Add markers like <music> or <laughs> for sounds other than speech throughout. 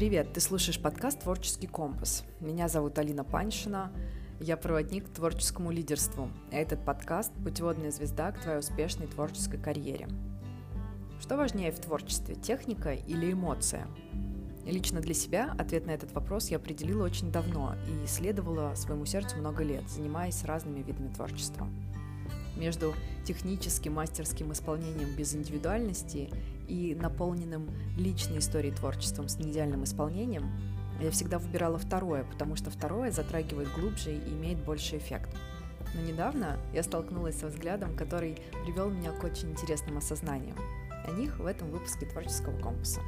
Привет, ты слушаешь подкаст «Творческий компас». Меня зовут Алина Паншина, я проводник к творческому лидерству. Этот подкаст – путеводная звезда к твоей успешной творческой карьере. Что важнее в творчестве, техника или эмоция? Лично для себя ответ на этот вопрос я определила очень давно и исследовала своему сердцу много лет, занимаясь разными видами творчества. Между техническим мастерским исполнением без индивидуальности и наполненным личной историей творчеством с неидеальным исполнением, я всегда выбирала второе, потому что второе затрагивает глубже и имеет больше эффект. Но недавно я столкнулась со взглядом, который привел меня к очень интересным осознаниям. О них в этом выпуске творческого компаса.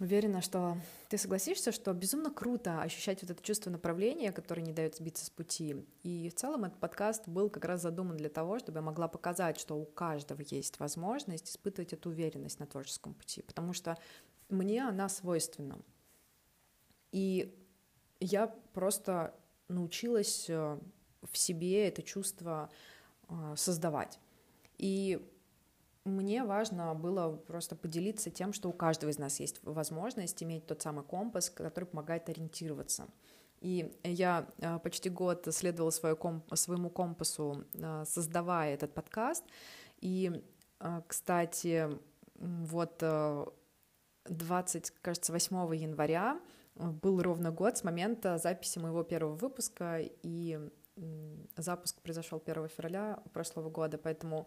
Уверена, что ты согласишься, что безумно круто ощущать вот это чувство направления, которое не дает сбиться с пути. И в целом этот подкаст был как раз задуман для того, чтобы я могла показать, что у каждого есть возможность испытывать эту уверенность на творческом пути, потому что мне она свойственна. И я просто научилась э, в себе это чувство э, создавать. И мне важно было просто поделиться тем, что у каждого из нас есть возможность иметь тот самый компас, который помогает ориентироваться. И я а, почти год следовала своему компасу, а, создавая этот подкаст. И, а, кстати, вот 20, кажется, 8 января был ровно год с момента записи моего первого выпуска, и запуск произошел 1 февраля прошлого года, поэтому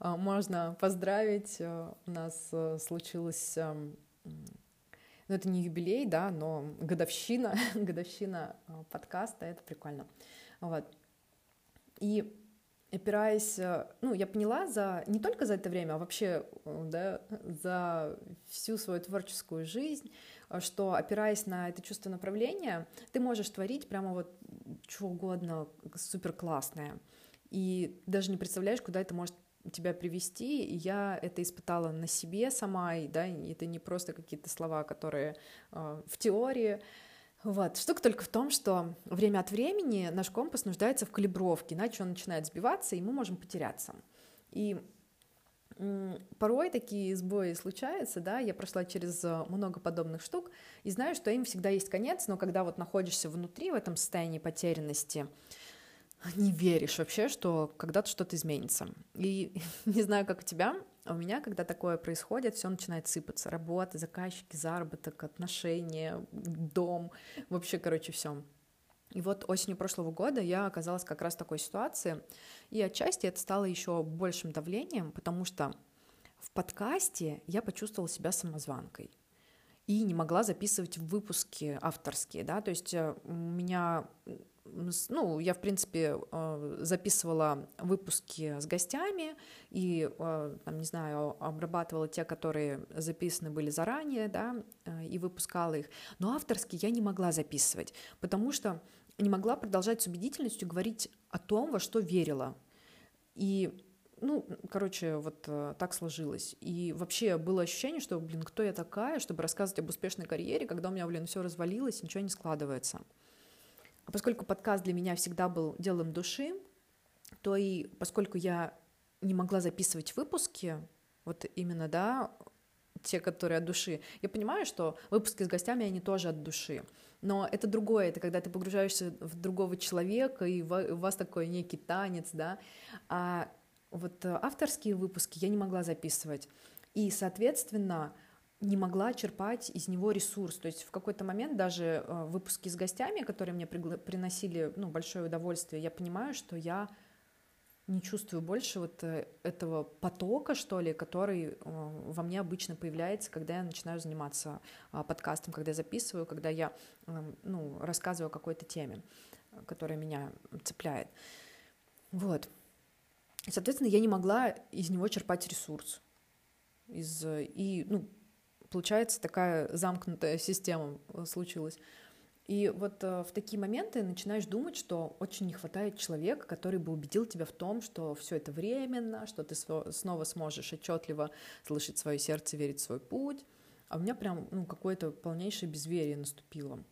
можно поздравить. Э, у нас э, случилось, эм, ну это не юбилей, да, но годовщина, <laughs> годовщина э, подкаста, это прикольно. Вот. И опираясь, ну, я поняла за, не только за это время, а вообще, да, за всю свою творческую жизнь, что, опираясь на это чувство направления, ты можешь творить прямо вот что угодно супер классное. И даже не представляешь, куда это может тебя привести. И я это испытала на себе сама, и да, это не просто какие-то слова, которые э, в теории. Вот. Штука только в том, что время от времени наш компас нуждается в калибровке, иначе он начинает сбиваться, и мы можем потеряться. И порой такие сбои случаются, да, я прошла через э, много подобных штук и знаю, что им всегда есть конец, но когда вот находишься внутри в этом состоянии потерянности, не веришь вообще, что когда-то что-то изменится. И <laughs> не знаю, как у тебя, а у меня, когда такое происходит, все начинает сыпаться. Работа, заказчики, заработок, отношения, дом, вообще, короче, все. И вот осенью прошлого года я оказалась как раз в такой ситуации, и отчасти это стало еще большим давлением, потому что в подкасте я почувствовала себя самозванкой и не могла записывать выпуски авторские, да, то есть э, у меня ну, я, в принципе, э, записывала выпуски с гостями и, э, там, не знаю, обрабатывала те, которые записаны были заранее, да, и выпускала их. Но авторские я не могла записывать, потому что не могла продолжать с убедительностью говорить о том, во что верила. И ну, короче, вот так сложилось. И вообще было ощущение, что, блин, кто я такая, чтобы рассказывать об успешной карьере, когда у меня, блин, все развалилось, ничего не складывается. А поскольку подкаст для меня всегда был делом души, то и поскольку я не могла записывать выпуски, вот именно, да, те, которые от души. Я понимаю, что выпуски с гостями, они тоже от души. Но это другое, это когда ты погружаешься в другого человека, и у вас такой некий танец, да. А вот авторские выпуски я не могла записывать. И, соответственно, не могла черпать из него ресурс. То есть в какой-то момент даже э, выпуски с гостями, которые мне приносили ну, большое удовольствие, я понимаю, что я не чувствую больше вот э, этого потока, что ли, который э, во мне обычно появляется, когда я начинаю заниматься а, подкастом, когда я записываю, когда я ну, рассказываю о какой-то теме, которая меня цепляет. Вот. Соответственно, я не могла из него черпать ресурс. Из, и, ну, получается такая замкнутая система э, случилась. И вот э, в такие моменты начинаешь думать, что очень не хватает человека, который бы убедил тебя в том, что все это временно, что ты снова сможешь отчетливо слышать свое сердце, верить в свой путь. А у меня прям ну, какое-то полнейшее безверие наступило.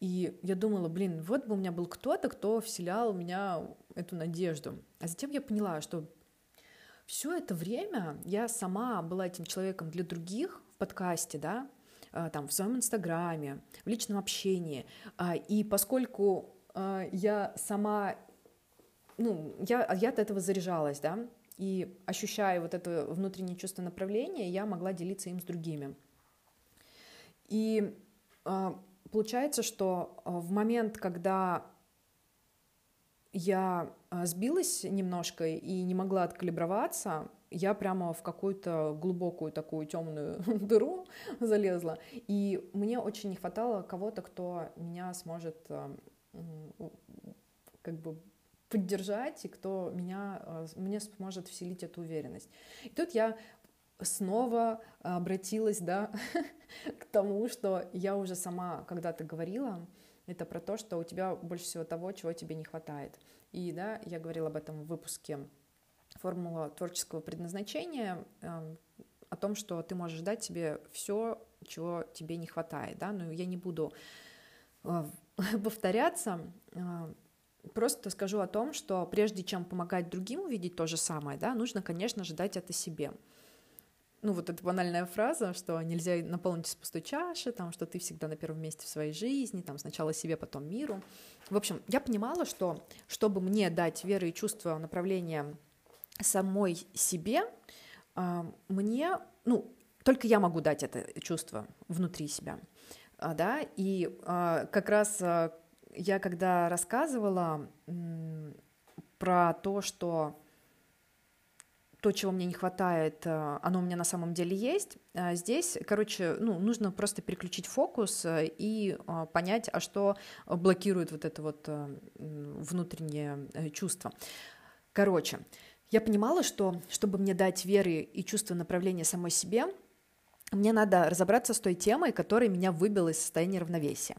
И я думала, блин, вот бы у меня был кто-то, кто вселял в меня эту надежду. А затем я поняла, что все это время я сама была этим человеком для других подкасте, да, а, там, в своем инстаграме, в личном общении. А, и поскольку а, я сама, ну, я, я от этого заряжалась, да, и ощущая вот это внутреннее чувство направления, я могла делиться им с другими. И получается, что в момент, когда я сбилась немножко и не могла откалиброваться, я прямо в какую-то глубокую такую темную <laughs> дыру залезла, и мне очень не хватало кого-то, кто меня сможет э, как бы поддержать и кто меня, э, мне сможет вселить эту уверенность. И тут я снова обратилась, да, <laughs> к тому, что я уже сама когда-то говорила, это про то, что у тебя больше всего того, чего тебе не хватает. И, да, я говорила об этом в выпуске формула творческого предназначения эм, о том, что ты можешь дать себе все, чего тебе не хватает, да, но я не буду э, <laughs> повторяться, э, просто скажу о том, что прежде чем помогать другим увидеть то же самое, да, нужно, конечно же, дать это себе. Ну, вот эта банальная фраза, что нельзя наполнить из пустой чаши, там, что ты всегда на первом месте в своей жизни, там, сначала себе, потом миру. В общем, я понимала, что чтобы мне дать веры и чувства направления самой себе, а, мне, ну, только я могу дать это чувство внутри себя, а, да, и а, как раз я когда рассказывала про то, что то, чего мне не хватает, оно у меня на самом деле есть. Здесь, короче, ну, нужно просто переключить фокус и понять, а что блокирует вот это вот внутреннее э, чувство. Короче, я понимала, что чтобы мне дать веры и чувство направления самой себе, мне надо разобраться с той темой, которая меня выбила из состояния равновесия.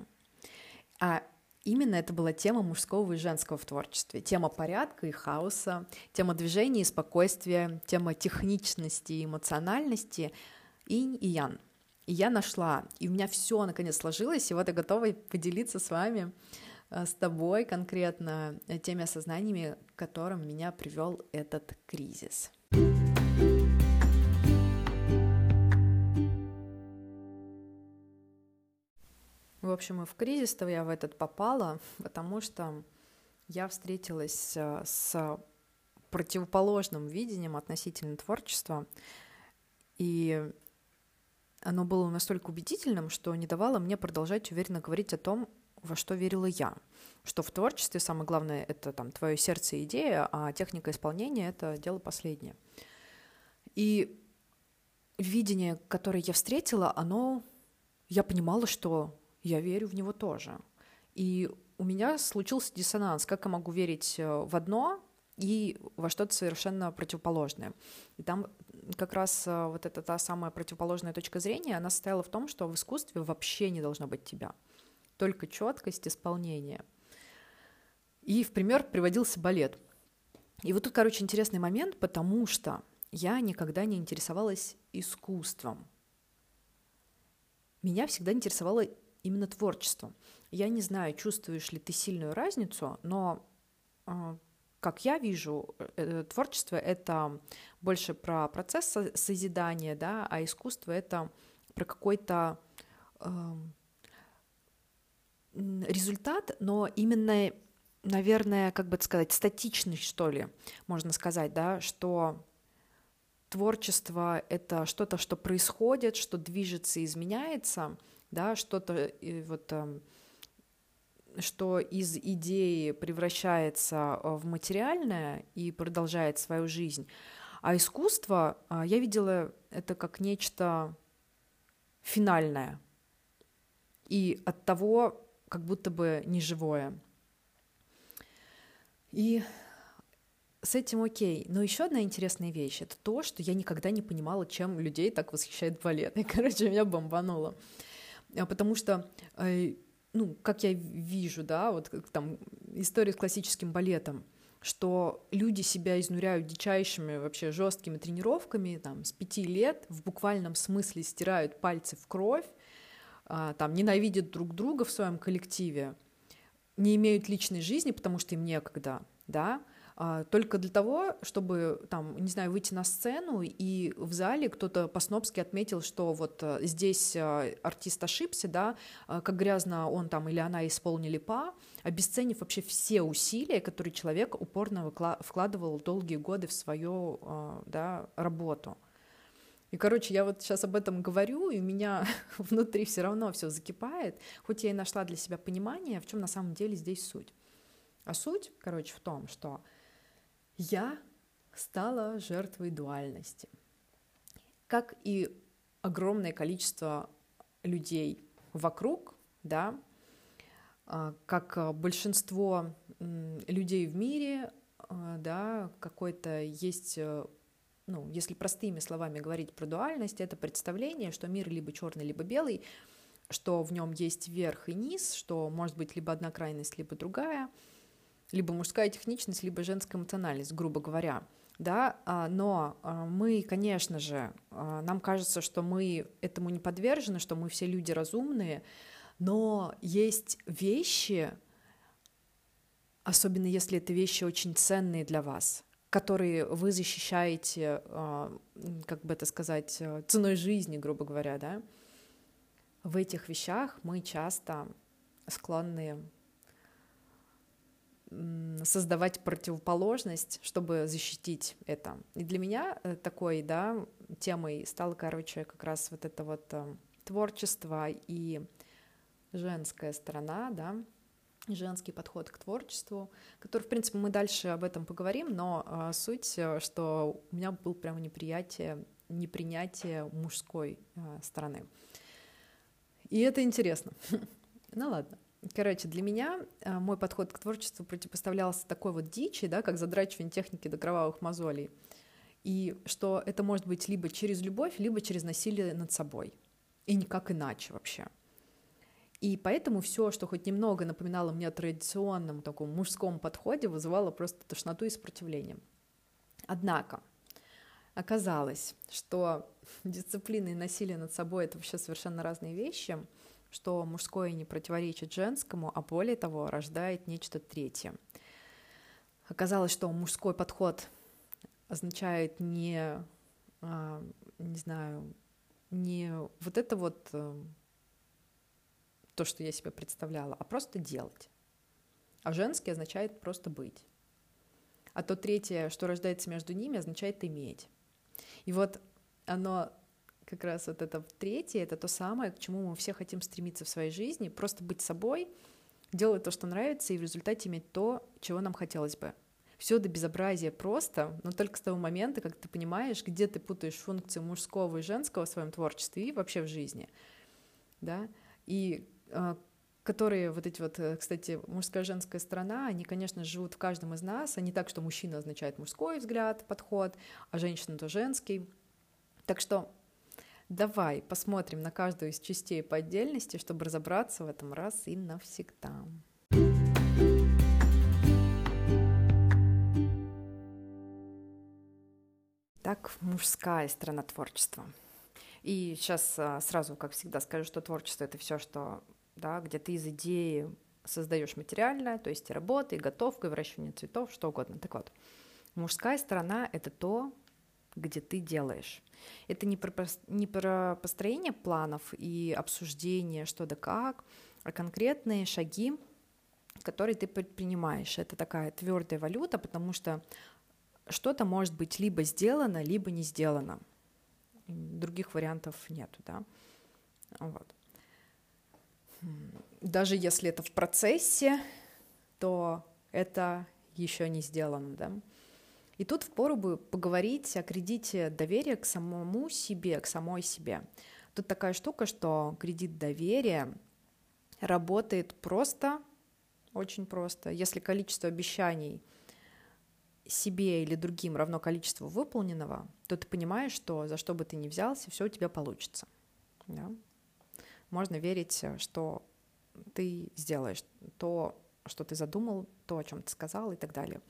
А именно это была тема мужского и женского в творчестве. Тема порядка и хаоса, тема движения и спокойствия, тема техничности и эмоциональности, инь и ян. И я нашла, и у меня все наконец сложилось, и вот я готова поделиться с вами Э, с тобой конкретно э, теми осознаниями, к которым меня привел этот кризис. В общем, и в кризис-то я в этот попала, потому что я встретилась э, с противоположным видением относительно творчества, и оно было настолько убедительным, что не давало мне продолжать уверенно говорить о том, во что верила я, что в творчестве самое главное — это там твое сердце и идея, а техника исполнения — это дело последнее. И видение, которое я встретила, оно... Я понимала, что я верю в него тоже. И у меня случился диссонанс. Как я могу верить э, в одно и во что-то совершенно противоположное? И там как раз э, вот эта та самая противоположная точка зрения, она состояла в том, что в искусстве вообще не должно быть тебя только четкость исполнения. И в пример приводился балет. И вот тут, короче, интересный момент, потому что я никогда не интересовалась искусством. Меня всегда интересовало именно творчество. Я не знаю, чувствуешь ли ты сильную разницу, но а, как я вижу, э, э, творчество — это больше про процесс созидания, да, а искусство — это про какой-то результат, но именно, наверное, как бы сказать, статичный, что ли, можно сказать, да, что творчество — это что-то, что происходит, что движется и изменяется, да, что-то вот эм, что из идеи превращается э, в материальное и продолжает свою жизнь. А искусство, а, я видела это как нечто финальное. И от того как будто бы неживое. И с этим окей. Но еще одна интересная вещь — это то, что я никогда не понимала, чем людей так восхищает балет. И, короче, меня бомбануло. А потому что, э, ну, как я вижу, да, вот там история с классическим балетом, что люди себя изнуряют дичайшими вообще жесткими тренировками, там, с пяти лет, в буквальном смысле стирают пальцы в кровь, а, там ненавидят друг друга в своем коллективе, не имеют личной жизни, потому что им некогда, да, только для того, чтобы там, не знаю, выйти на сцену и в зале кто-то по-снопски отметил, что вот э, здесь э, артист ошибся, да, э, как грязно он там или она исполнили па, обесценив вообще все усилия, которые человек упорно вкладывал долгие годы в свою да, работу. И, короче, я вот сейчас об этом говорю, и у меня <laughs> внутри все равно все закипает, хоть я и нашла для себя понимание, в чем на самом деле здесь суть. А суть, короче, в том, что я стала жертвой дуальности. Как и огромное количество людей вокруг, да, а, как большинство людей в мире, а, да, какой-то есть, э, ну, если простыми словами говорить про дуальность, это представление, что мир либо черный, либо белый, что в нем есть верх и низ, что может быть либо одна крайность, либо другая — либо мужская техничность, либо женская эмоциональность, грубо говоря. Да, а, но а, мы, конечно же, а, нам кажется, что мы этому не подвержены, что мы все люди разумные, но есть вещи, особенно если это вещи очень ценные для вас, которые вы защищаете, как бы это сказать, ценой жизни, грубо говоря, да, в этих вещах мы часто склонны создавать противоположность, чтобы защитить это. И для меня э, такой, да, темой стало, короче, как раз вот это вот э, творчество и женская сторона, да, женский подход к творчеству, который, в принципе, мы дальше об этом поговорим, но э, суть, что у меня был прямо неприятие, непринятие мужской стороны. И это интересно. <laughs> ну ладно. Короче, для меня э, мой подход к творчеству противопоставлялся такой вот дичи, да, как задрачивание техники до кровавых мозолей. И что это может быть либо через любовь, либо через насилие над собой. И никак иначе вообще. И поэтому все, что хоть немного напоминало мне о традиционном таком мужском подходе, вызывало просто тошноту и сопротивление. Однако оказалось, что <laughs> дисциплина и насилие над собой — это вообще совершенно разные вещи — что мужское не противоречит женскому, а более того, рождает нечто третье. Оказалось, что мужской подход означает не, а, не знаю, не вот это вот э, то, что я себе представляла, а просто делать. А женский означает просто быть. А то третье, что рождается между ними, означает иметь. И вот оно как раз вот это третье, это то самое, к чему мы все хотим стремиться в своей жизни, просто быть собой, делать то, что нравится, и в результате иметь то, чего нам хотелось бы. Все до безобразия просто, но только с того момента, как ты понимаешь, где ты путаешь функции мужского и женского в своем творчестве и вообще в жизни, да, и э, которые вот эти вот, э, кстати, мужская и женская сторона, они, конечно, живут в каждом из нас, а не так, что мужчина означает мужской взгляд, подход, а женщина то женский. Так что Давай посмотрим на каждую из частей по отдельности, чтобы разобраться в этом раз и навсегда. Так, мужская сторона творчества. И сейчас а, сразу, как всегда, скажу, что творчество это все, что, да, где ты из идеи создаешь материальное, то есть и работа, и готовка, и выращивание цветов, что угодно. Так вот, мужская сторона — это то, где ты делаешь. Это не про, не про построение планов и обсуждение, что да как, а конкретные шаги, которые ты предпринимаешь. Это такая твердая валюта, потому что что-то может быть либо сделано, либо не сделано. Других вариантов нету, да. Вот. Даже если это в процессе, то это еще не сделано, да. И тут впору бы поговорить о кредите доверия к самому себе, к самой себе. Тут такая штука, что кредит доверия работает просто, очень просто. Если количество обещаний себе или другим равно количеству выполненного, то ты понимаешь, что за что бы ты ни взялся, все у тебя получится. Да? Можно верить, что ты сделаешь то, что ты задумал, то, о чем ты сказал и так далее.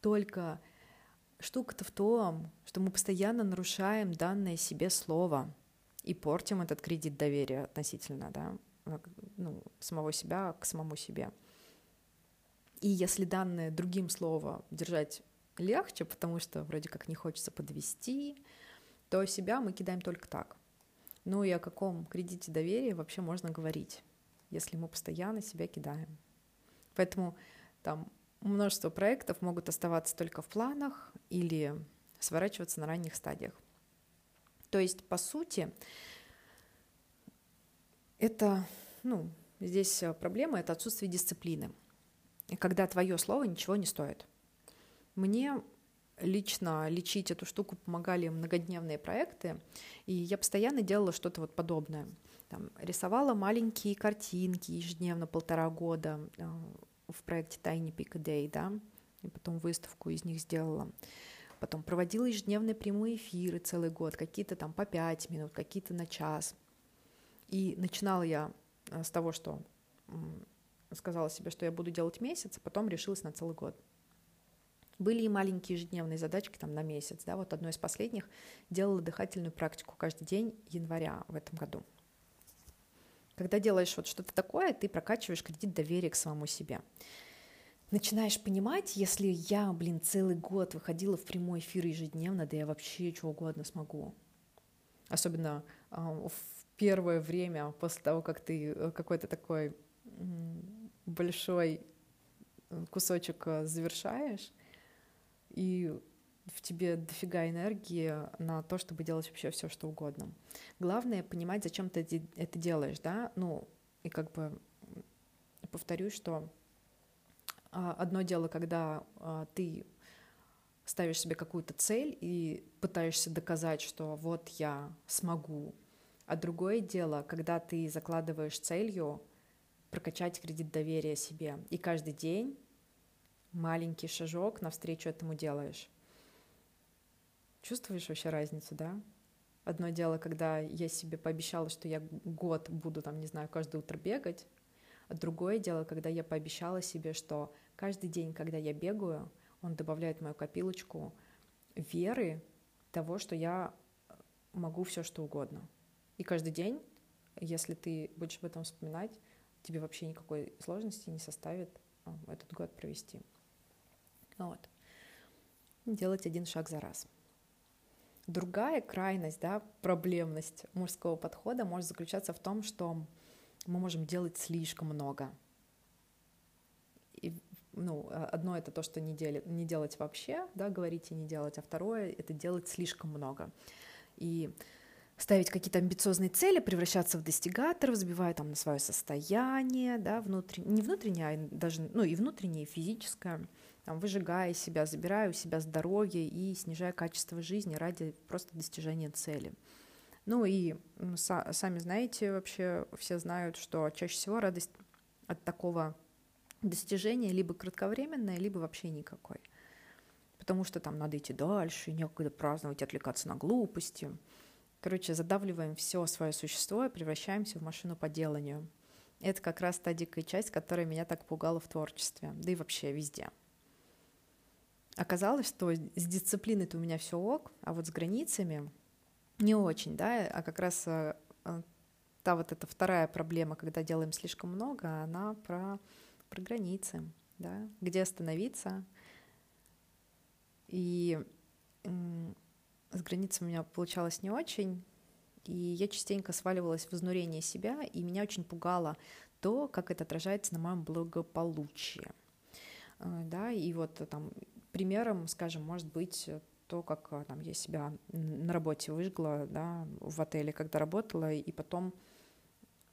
Только Штука-то в том, что мы постоянно нарушаем данное себе слово и портим этот кредит доверия относительно, да, ну, самого себя к самому себе. И если данное другим словом держать легче, потому что вроде как не хочется подвести, то себя мы кидаем только так. Ну и о каком кредите доверия вообще можно говорить, если мы постоянно себя кидаем. Поэтому там множество проектов могут оставаться только в планах или сворачиваться на ранних стадиях. То есть, по сути, это, ну, здесь проблема — это отсутствие дисциплины, когда твое слово ничего не стоит. Мне лично лечить эту штуку помогали многодневные проекты, и я постоянно делала что-то вот подобное. Там, рисовала маленькие картинки ежедневно полтора года э, в проекте Tiny Peak a Day, да, и потом выставку из них сделала. Потом проводила ежедневные прямые эфиры целый год, какие-то там по пять минут, какие-то на час. И начинала я э, с того, что сказала себе, что я буду делать месяц, а потом решилась на целый год. Были и маленькие ежедневные задачки там на месяц, да, вот одной из последних делала дыхательную практику каждый день января в этом году. Когда делаешь вот что-то такое, ты прокачиваешь кредит доверия к самому себе. Начинаешь понимать, если я, блин, целый год выходила в прямой эфир ежедневно, да я вообще что угодно смогу. Особенно э, в первое время, после того, как ты э, какой-то такой большой э, кусочек э, завершаешь, и в тебе дофига энергии на то, чтобы делать вообще все, что угодно. Главное понимать, зачем ты это делаешь, да, ну, и как бы повторюсь, что а, одно дело, когда а, ты ставишь себе какую-то цель и пытаешься доказать, что вот я смогу, а другое дело, когда ты закладываешь целью прокачать кредит доверия себе, и каждый день маленький шажок навстречу этому делаешь. Чувствуешь вообще разницу, да? Одно дело, когда я себе пообещала, что я год буду, там, не знаю, каждое утро бегать, а другое дело, когда я пообещала себе, что каждый день, когда я бегаю, он добавляет в мою копилочку веры того, что я могу все что угодно. И каждый день, если ты будешь об этом вспоминать, тебе вообще никакой сложности не составит а, этот год провести. Вот. Делать один шаг за раз. Другая крайность, да, проблемность мужского подхода может заключаться в том, что мы можем делать слишком много. И, ну, одно это то, что не, дели, не делать вообще, да, говорить и не делать, а второе это делать слишком много. И ставить какие-то амбициозные цели, превращаться в достигаторов, забивая там на свое состояние, да, внутреннее, не внутреннее, а даже, ну, и внутреннее, и физическое – там, выжигая себя, забирая у себя здоровье и снижая качество жизни ради просто достижения цели. Ну и са- сами знаете, вообще все знают, что чаще всего радость от такого достижения либо кратковременная, либо вообще никакой. Потому что там надо идти дальше, некогда праздновать, отвлекаться на глупости. Короче, задавливаем все свое существо и превращаемся в машину по деланию. Это как раз та дикая часть, которая меня так пугала в творчестве, да и вообще везде оказалось, что с дисциплиной-то у меня все ок, а вот с границами не очень, да, а как раз э, э, та вот эта вторая проблема, когда делаем слишком много, она про, про границы, да, где остановиться. И с границами у меня получалось не очень, и я частенько сваливалась в изнурение себя, и меня очень пугало то, как это отражается на моем благополучии. Э, да, и вот там Примером, скажем, может быть то, как э, там, я себя на работе выжгла, да, в отеле, когда работала, и потом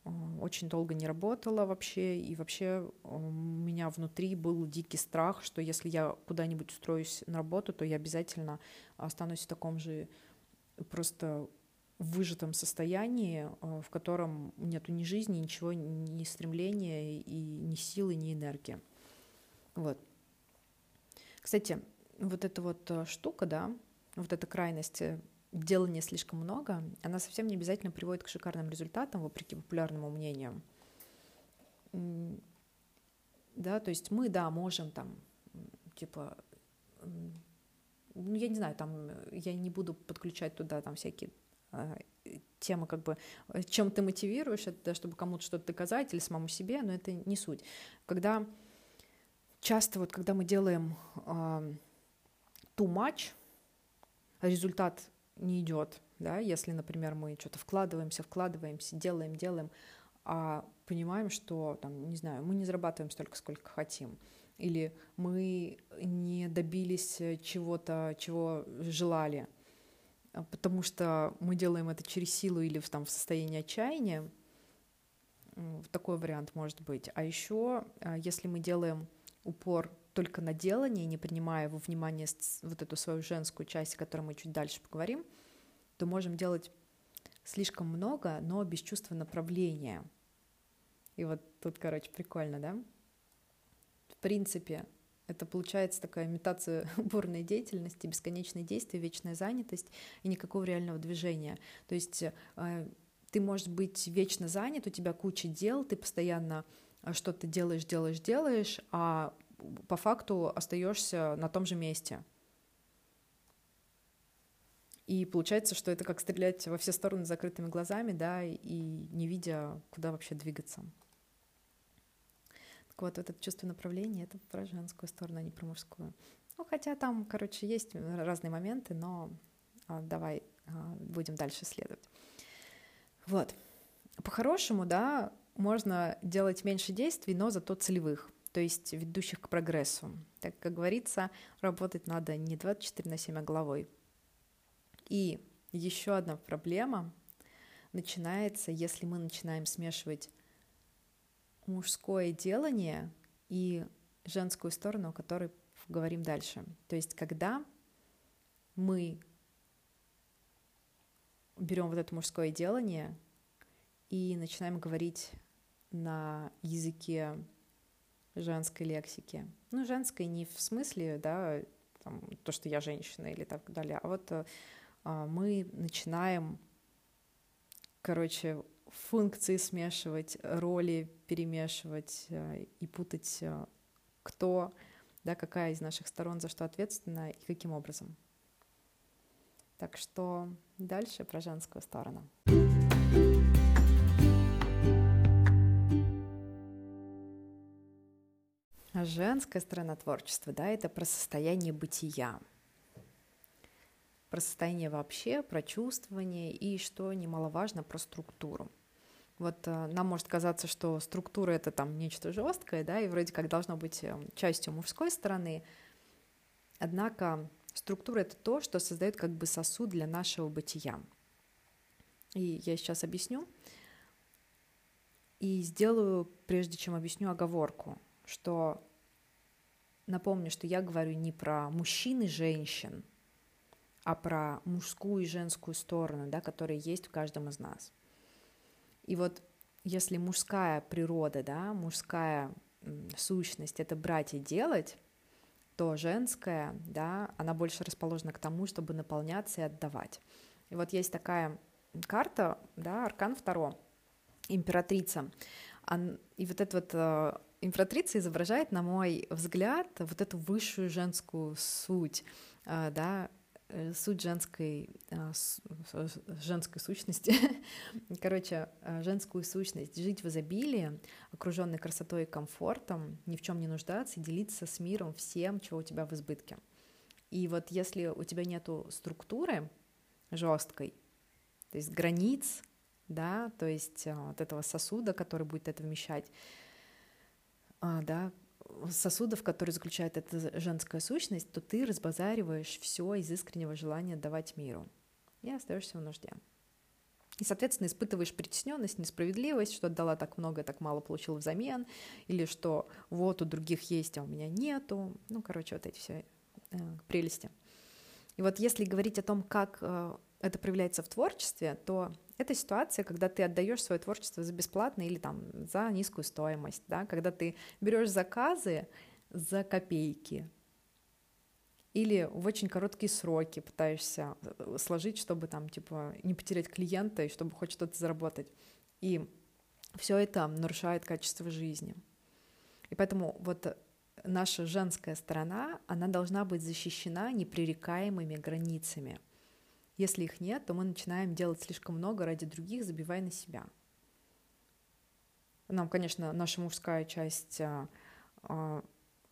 э, очень долго не работала вообще, и вообще у меня внутри был дикий страх, что если я куда-нибудь устроюсь на работу, то я обязательно останусь в таком же просто выжатом состоянии, э, в котором нету ни жизни, ничего, ни стремления, и ни силы, ни энергии. Вот. Кстати, вот эта вот э, штука, да, вот эта крайность э, делания слишком много, она совсем не обязательно приводит к шикарным результатам, вопреки популярному мнению. Да, то есть мы, да, можем там, типа, ну, я не знаю, там, я не буду подключать туда там всякие э, темы, как бы, чем ты мотивируешь, это, чтобы кому-то что-то доказать или самому себе, но это не суть. Когда часто вот когда мы делаем э, too much, результат не идет, да, если, например, мы что-то вкладываемся, вкладываемся, делаем, делаем, а понимаем, что, там, не знаю, мы не зарабатываем столько, сколько хотим, или мы не добились чего-то, чего желали, потому что мы делаем это через силу или в, там, в состоянии отчаяния, такой вариант может быть. А еще, а, если мы делаем упор только на делание, не принимая во внимание вот эту свою женскую часть, о которой мы чуть дальше поговорим, то можем делать слишком много, но без чувства направления. И вот тут, короче, прикольно, да? В принципе, это получается такая имитация <laughs> бурной деятельности, бесконечные действия, вечная занятость и никакого реального движения. То есть э, ты можешь быть вечно занят, у тебя куча дел, ты постоянно э, что-то делаешь, делаешь, делаешь, а по факту остаешься на том же месте. И получается, что это как стрелять во все стороны закрытыми глазами, да, и не видя, куда вообще двигаться. Так вот, это чувство направления — это про женскую сторону, а не про мужскую. Ну, хотя там, короче, есть разные моменты, но а, давай а, будем дальше следовать. Вот. По-хорошему, да, можно делать меньше действий, но зато целевых то есть ведущих к прогрессу. Так как говорится, работать надо не 24 на 7, а головой. И еще одна проблема начинается, если мы начинаем смешивать мужское делание и женскую сторону, о которой говорим дальше. То есть когда мы берем вот это мужское делание и начинаем говорить на языке женской лексики. Ну, женской не в смысле, да, там, то, что я женщина или так далее, а вот а, мы начинаем, короче, функции смешивать, роли перемешивать а, и путать, а, кто, да, какая из наших сторон за что ответственна и каким образом. Так что дальше про женскую сторону. Женская сторона творчества, да, это про состояние бытия, про состояние вообще, про чувствование и, что немаловажно, про структуру. Вот э, нам может казаться, что структура это там нечто жесткое, да, и вроде как должно быть э, частью мужской стороны. Однако структура это то, что создает как бы сосуд для нашего бытия. И я сейчас объясню. И сделаю, прежде чем объясню, оговорку, что Напомню, что я говорю не про мужчин и женщин, а про мужскую и женскую сторону, да, которые есть в каждом из нас. И вот если мужская природа, да, мужская сущность — это брать и делать, то женская, да, она больше расположена к тому, чтобы наполняться и отдавать. И вот есть такая карта, да, аркан второ, императрица. И вот это вот э, императрица изображает, на мой взгляд, вот эту высшую женскую суть, а, да, э, суть женской, а, женской сущности, <laughs> короче, женскую сущность, жить в изобилии, окруженной красотой и комфортом, ни в чем не нуждаться делиться с миром всем, чего у тебя в избытке. И вот если у тебя нету структуры жесткой, то есть границ, да, то есть вот этого сосуда, который будет это вмещать, да, сосудов, которые заключает эта женская сущность, то ты разбазариваешь все из искреннего желания давать миру и остаешься в нужде. И, соответственно, испытываешь притесненность, несправедливость, что отдала так много, так мало получила взамен, или что вот у других есть, а у меня нету. Ну, короче, вот эти все э, прелести. И вот если говорить о том, как э, это проявляется в творчестве, то это ситуация, когда ты отдаешь свое творчество за бесплатно или там за низкую стоимость, да, когда ты берешь заказы за копейки или в очень короткие сроки пытаешься э, сложить, чтобы там типа не потерять клиента и чтобы хоть что-то заработать. И все это нарушает качество жизни. И поэтому вот наша женская сторона, она должна быть защищена непререкаемыми границами — если их нет, то мы начинаем делать слишком много ради других, забивая на себя. Нам, конечно, наша мужская часть а, а,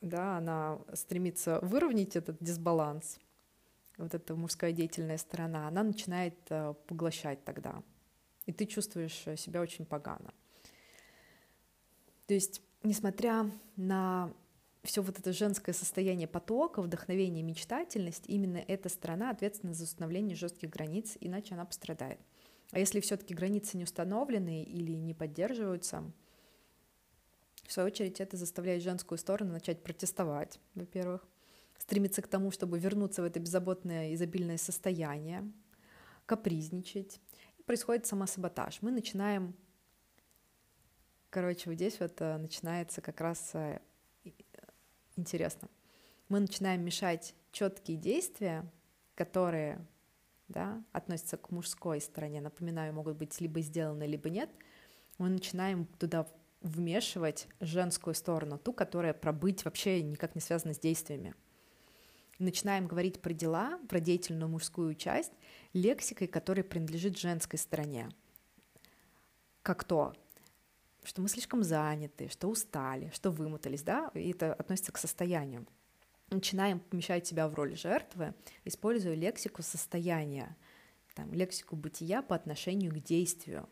да, она стремится выровнять этот дисбаланс, вот эта мужская деятельная сторона, она начинает э, поглощать тогда. И ты чувствуешь себя очень погано. То есть, несмотря на все вот это женское состояние потока, вдохновение, мечтательность, именно эта сторона ответственна за установление жестких границ, иначе она пострадает. А если все-таки границы не установлены или не поддерживаются, в свою очередь это заставляет женскую сторону начать протестовать, во-первых, стремиться к тому, чтобы вернуться в это беззаботное, изобильное состояние, капризничать. И происходит самосаботаж. Мы начинаем, короче, вот здесь вот э, начинается как раз э, интересно. Мы начинаем мешать четкие действия, которые да, относятся к мужской стороне, напоминаю, могут быть либо сделаны, либо нет, мы начинаем туда вмешивать женскую сторону, ту, которая пробыть вообще никак не связана с действиями. Начинаем говорить про дела, про деятельную мужскую часть лексикой, которая принадлежит женской стороне. Как то, что мы слишком заняты, что устали, что вымотались, да, и это относится к состоянию. Начинаем помещать себя в роль жертвы, используя лексику состояния, там, лексику бытия по отношению к действию.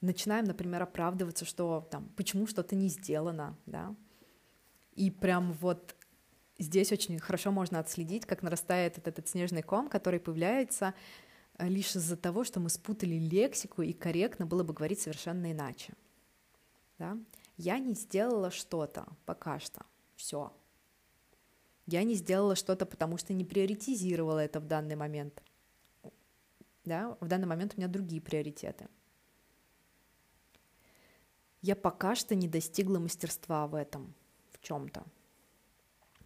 Начинаем, например, оправдываться, что там, почему что-то не сделано, да, и прям вот здесь очень хорошо можно отследить, как нарастает вот этот снежный ком, который появляется лишь из-за того, что мы спутали лексику, и корректно было бы говорить совершенно иначе. Да? Я не сделала что-то пока что. Все. Я не сделала что-то, потому что не приоритизировала это в данный момент. Да? В данный момент у меня другие приоритеты. Я пока что не достигла мастерства в этом, в чем-то.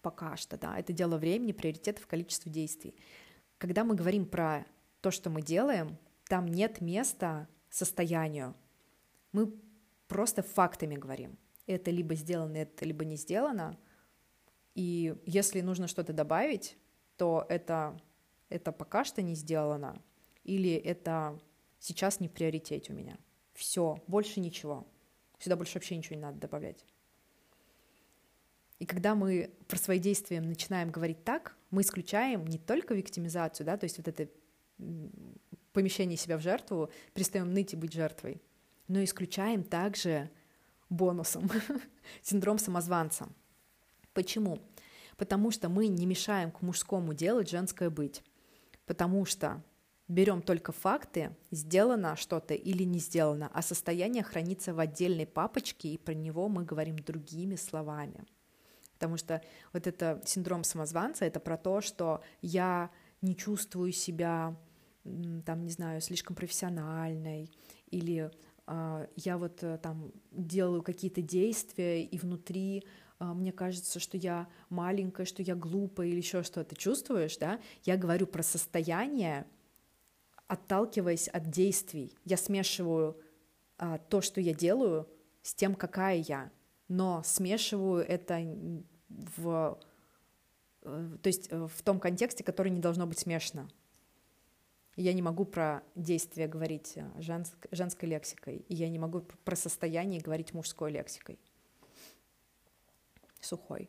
Пока что, да. Это дело времени, приоритетов, количества действий. Когда мы говорим про то, что мы делаем, там нет места состоянию. Мы просто фактами говорим. Это либо сделано, это либо не сделано. И если нужно что-то добавить, то это, это пока что не сделано, или это сейчас не в приоритете у меня. Все, больше ничего. Сюда больше вообще ничего не надо добавлять. И когда мы про свои действия начинаем говорить так, мы исключаем не только виктимизацию, да, то есть вот это помещении себя в жертву, перестаем ныть и быть жертвой, но исключаем также бонусом <laughs> синдром самозванца. Почему? Потому что мы не мешаем к мужскому делать женское быть. Потому что берем только факты, сделано что-то или не сделано, а состояние хранится в отдельной папочке, и про него мы говорим другими словами. Потому что вот это синдром самозванца, это про то, что я не чувствую себя там, не знаю, слишком профессиональной, или э, я вот э, там делаю какие-то действия, и внутри э, мне кажется, что я маленькая, что я глупая или еще что-то. Чувствуешь, да? Я говорю про состояние, отталкиваясь от действий. Я смешиваю э, то, что я делаю, с тем, какая я, но смешиваю это в то есть в том контексте, который не должно быть смешно. Я не могу про действия говорить э, женск, женской лексикой, и я не могу про состояние говорить мужской лексикой. Сухой.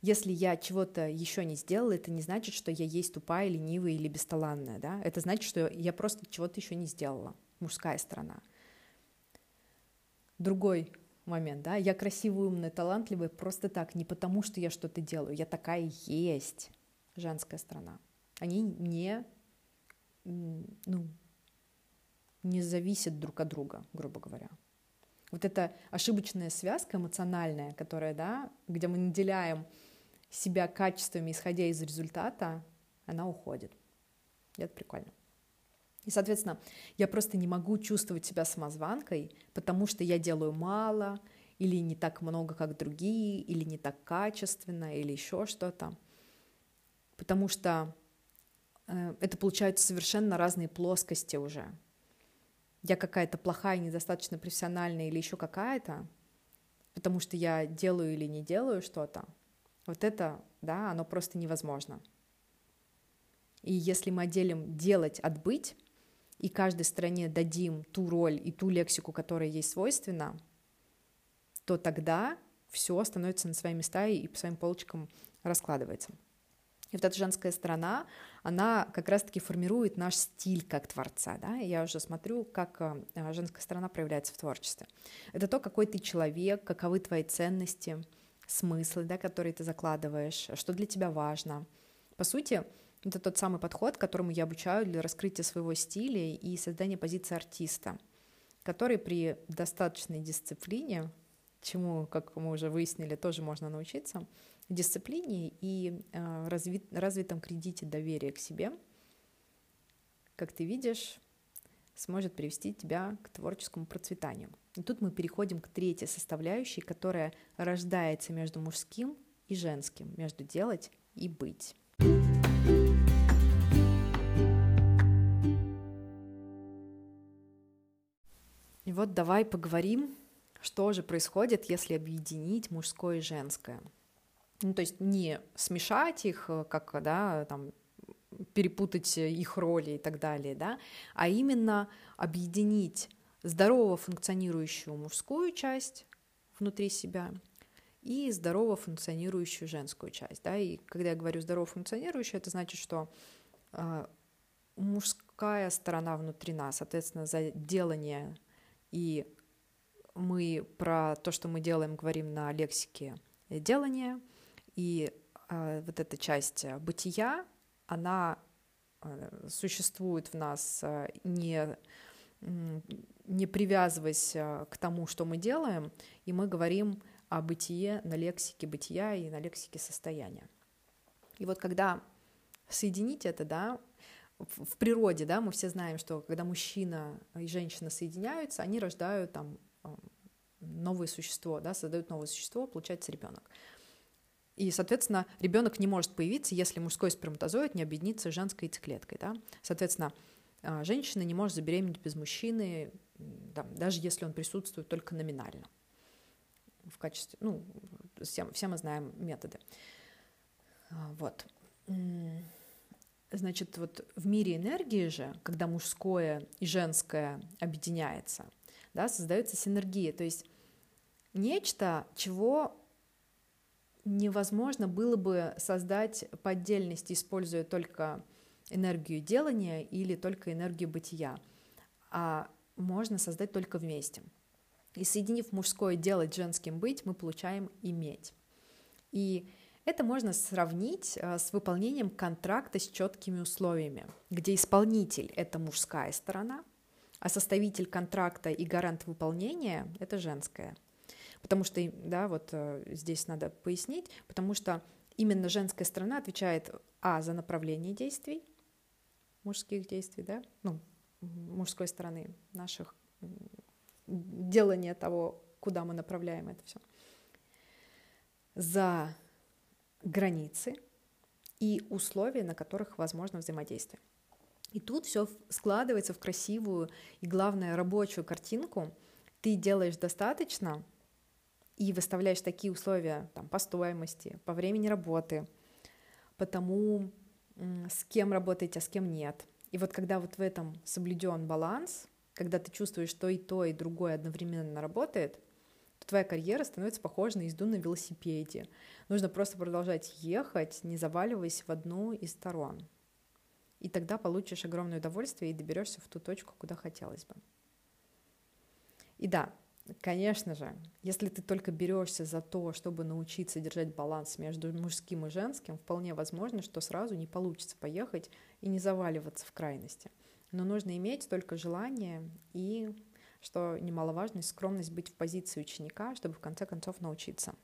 Если я чего-то еще не сделала, это не значит, что я есть тупая, ленивая или бесталанная. Да? Это значит, что я просто чего-то еще не сделала. Мужская сторона. Другой момент, да, я красивая, умная, талантливая просто так, не потому что я что-то делаю, я такая есть, женская сторона. Они не ну, не зависят друг от друга, грубо говоря. Вот эта ошибочная связка эмоциональная, которая, да, где мы наделяем себя качествами, исходя из результата, она уходит. И это прикольно. И, соответственно, я просто не могу чувствовать себя самозванкой, потому что я делаю мало, или не так много, как другие, или не так качественно, или еще что-то. Потому что Э, это получаются совершенно разные плоскости уже. Я какая-то плохая, недостаточно профессиональная или еще какая-то, потому что я делаю или не делаю что-то. Вот это, да, оно просто невозможно. И если мы отделим делать от быть, и каждой стране дадим ту роль и ту лексику, которая ей свойственна, то тогда все становится на свои места и по своим полочкам раскладывается. И вот эта женская сторона, она как раз-таки формирует наш стиль как творца, да, я уже смотрю, как э, женская сторона проявляется в творчестве. Это то, какой ты человек, каковы твои ценности, смыслы, да, которые ты закладываешь, что для тебя важно. По сути, это тот самый подход, которому я обучаю для раскрытия своего стиля и создания позиции артиста, который при достаточной дисциплине, чему, как мы уже выяснили, тоже можно научиться, дисциплине и э, развит, развитом кредите доверия к себе, как ты видишь, сможет привести тебя к творческому процветанию. И тут мы переходим к третьей составляющей, которая рождается между мужским и женским, между делать и быть. Вот давай поговорим, что же происходит, если объединить мужское и женское – ну, то есть не смешать их, э, как, да, там, перепутать их роли и так далее, да, а именно объединить здорово функционирующую мужскую часть внутри себя и здорово функционирующую женскую часть, да, и когда я говорю здорово функционирующую, это значит, что э, мужская сторона внутри нас, соответственно, за делание и мы про то, что мы делаем, говорим на лексике делания, и э, вот эта часть э, бытия, она э, существует в нас э, не, не привязываясь э, к тому, что мы делаем, и мы говорим о бытие на лексике бытия и на лексике состояния. И вот когда соединить это, да, в, природе, да, мы все знаем, что когда мужчина и женщина соединяются, они рождают там э, новое существо, да, создают новое существо, получается ребенок. И, соответственно, ребенок не может появиться, если мужской сперматозоид не объединится с женской яйцеклеткой. Да? Соответственно, а, женщина не может забеременеть без мужчины, там, даже если он присутствует только номинально. В качестве, ну, все, все мы знаем методы. А, вот. Значит, вот в мире энергии же, когда мужское и женское объединяется, да, создается синергия, то есть нечто, чего невозможно было бы создать по отдельности, используя только энергию делания или только энергию бытия, а можно создать только вместе. И соединив мужское делать женским быть, мы получаем иметь. И это можно сравнить э, с выполнением контракта с четкими условиями, где исполнитель — это мужская сторона, а составитель контракта и гарант выполнения — это женская — Потому что, да, вот э, здесь надо пояснить, потому что именно женская сторона отвечает, а, за направление действий, мужских действий, да, ну, мужской стороны наших, делания того, куда мы направляем это все, за границы и условия, на которых возможно взаимодействие. И тут все складывается в красивую и, главное, рабочую картинку. Ты делаешь достаточно, и выставляешь такие условия там, по стоимости, по времени работы, по тому, с кем работаете, а с кем нет. И вот когда вот в этом соблюден баланс, когда ты чувствуешь, что и то, и другое одновременно работает, твоя карьера становится похожа на езду на велосипеде. Нужно просто продолжать ехать, не заваливаясь в одну из сторон. И тогда получишь огромное удовольствие и доберешься в ту точку, куда хотелось бы. И да, Конечно же, если ты только берешься за то, чтобы научиться держать баланс между мужским и женским, вполне возможно, что сразу не получится поехать и не заваливаться в крайности. Но нужно иметь только желание и, что немаловажно, скромность быть в позиции ученика, чтобы в конце концов научиться.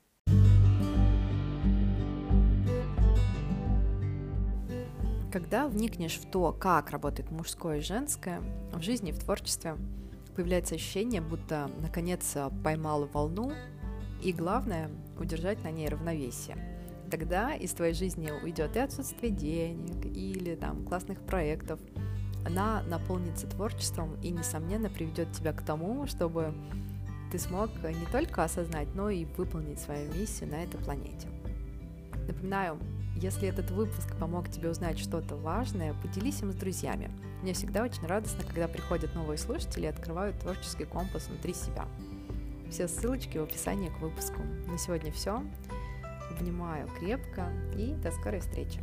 Когда вникнешь в то, как работает мужское и женское в жизни и в творчестве, появляется ощущение, будто наконец поймал волну, и главное — удержать на ней равновесие. Тогда из твоей жизни уйдет и отсутствие денег, или там классных проектов. Она наполнится творчеством и, несомненно, приведет тебя к тому, чтобы ты смог не только осознать, но и выполнить свою миссию на этой планете. Напоминаю, если этот выпуск помог тебе узнать что-то важное, поделись им с друзьями. Мне всегда очень радостно, когда приходят новые слушатели и открывают творческий компас внутри себя. Все ссылочки в описании к выпуску. На сегодня все. Обнимаю крепко и до скорой встречи.